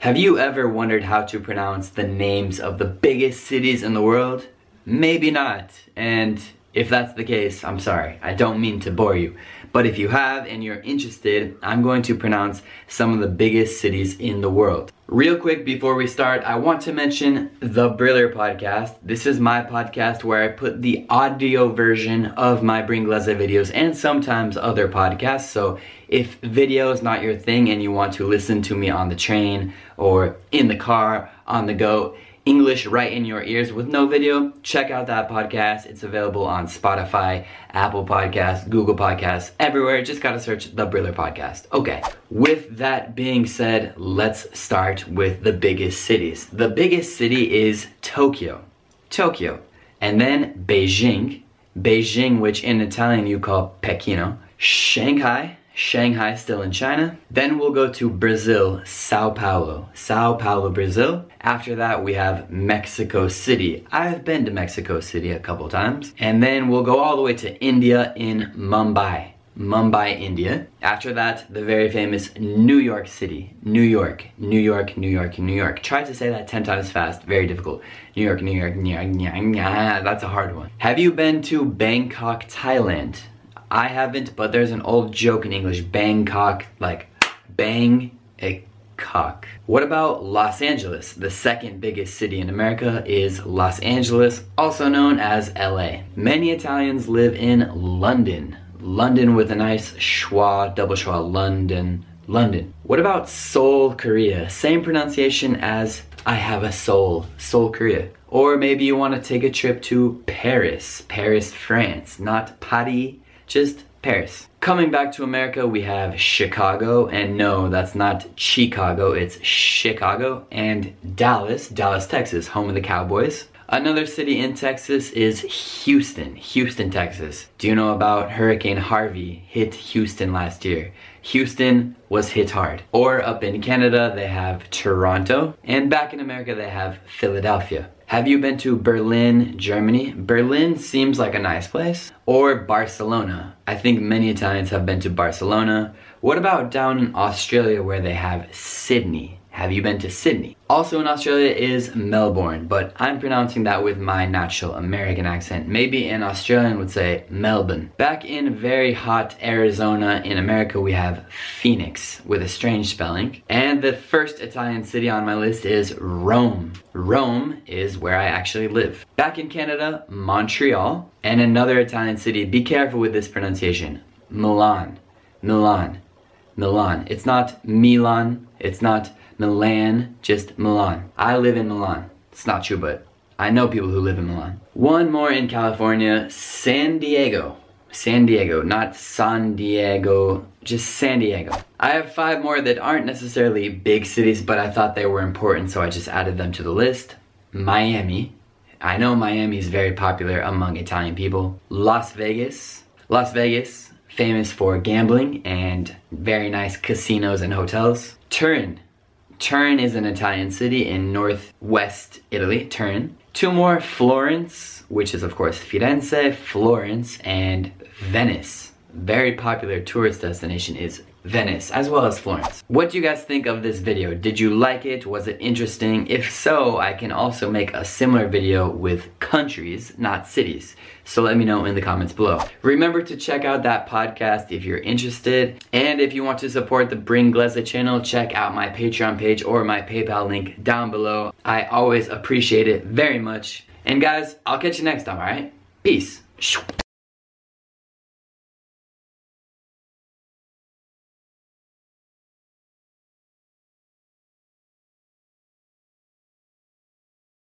Have you ever wondered how to pronounce the names of the biggest cities in the world? Maybe not, and if that's the case, I'm sorry. I don't mean to bore you. But if you have and you're interested, I'm going to pronounce some of the biggest cities in the world. Real quick before we start, I want to mention the Briller podcast. This is my podcast where I put the audio version of my Bringlese videos and sometimes other podcasts. So if video is not your thing and you want to listen to me on the train or in the car, on the go, English right in your ears with no video, check out that podcast. It's available on Spotify, Apple Podcasts, Google Podcasts, everywhere. Just gotta search the Briller Podcast. Okay, with that being said, let's start with the biggest cities. The biggest city is Tokyo. Tokyo. And then Beijing. Beijing, which in Italian you call Pechino. Shanghai, Shanghai still in China. Then we'll go to Brazil, Sao Paulo. Sao Paulo, Brazil. After that, we have Mexico City. I've been to Mexico City a couple times. And then we'll go all the way to India in Mumbai. Mumbai, India. After that, the very famous New York City. New York, New York, New York, New York. Try to say that 10 times fast, very difficult. New York, New York, New York, New York. That's a hard one. Have you been to Bangkok, Thailand? I haven't, but there's an old joke in English, Bangkok, like bang a cock. What about Los Angeles? The second biggest city in America is Los Angeles, also known as LA. Many Italians live in London. London with a nice schwa, double schwa, London, London. What about Seoul, Korea? Same pronunciation as I have a soul, Seoul, Korea. Or maybe you want to take a trip to Paris, Paris, France, not Paris, just Paris. Coming back to America, we have Chicago, and no, that's not Chicago, it's Chicago, and Dallas, Dallas, Texas, home of the Cowboys. Another city in Texas is Houston, Houston, Texas. Do you know about Hurricane Harvey hit Houston last year? Houston was hit hard. Or up in Canada, they have Toronto. And back in America, they have Philadelphia. Have you been to Berlin, Germany? Berlin seems like a nice place. Or Barcelona. I think many Italians have been to Barcelona. What about down in Australia where they have Sydney? Have you been to Sydney? Also in Australia is Melbourne, but I'm pronouncing that with my natural American accent. Maybe an Australian would say Melbourne. Back in very hot Arizona in America, we have Phoenix with a strange spelling. And the first Italian city on my list is Rome. Rome is where I actually live. Back in Canada, Montreal. And another Italian city, be careful with this pronunciation, Milan. Milan. Milan. It's not Milan, it's not Milan, just Milan. I live in Milan. It's not true, but I know people who live in Milan. One more in California, San Diego. San Diego, not San Diego, just San Diego. I have five more that aren't necessarily big cities, but I thought they were important, so I just added them to the list. Miami. I know Miami is very popular among Italian people. Las Vegas. Las Vegas, famous for gambling and very nice casinos and hotels. Turin. Turin is an Italian city in northwest Italy, Turin. Two more, Florence, which is of course Firenze, Florence, and Venice. Very popular tourist destination is Venice, as well as Florence. What do you guys think of this video? Did you like it? Was it interesting? If so, I can also make a similar video with countries, not cities. So let me know in the comments below. Remember to check out that podcast if you're interested. And if you want to support the Bring Bringlese channel, check out my Patreon page or my PayPal link down below. I always appreciate it very much. And guys, I'll catch you next time, alright? Peace.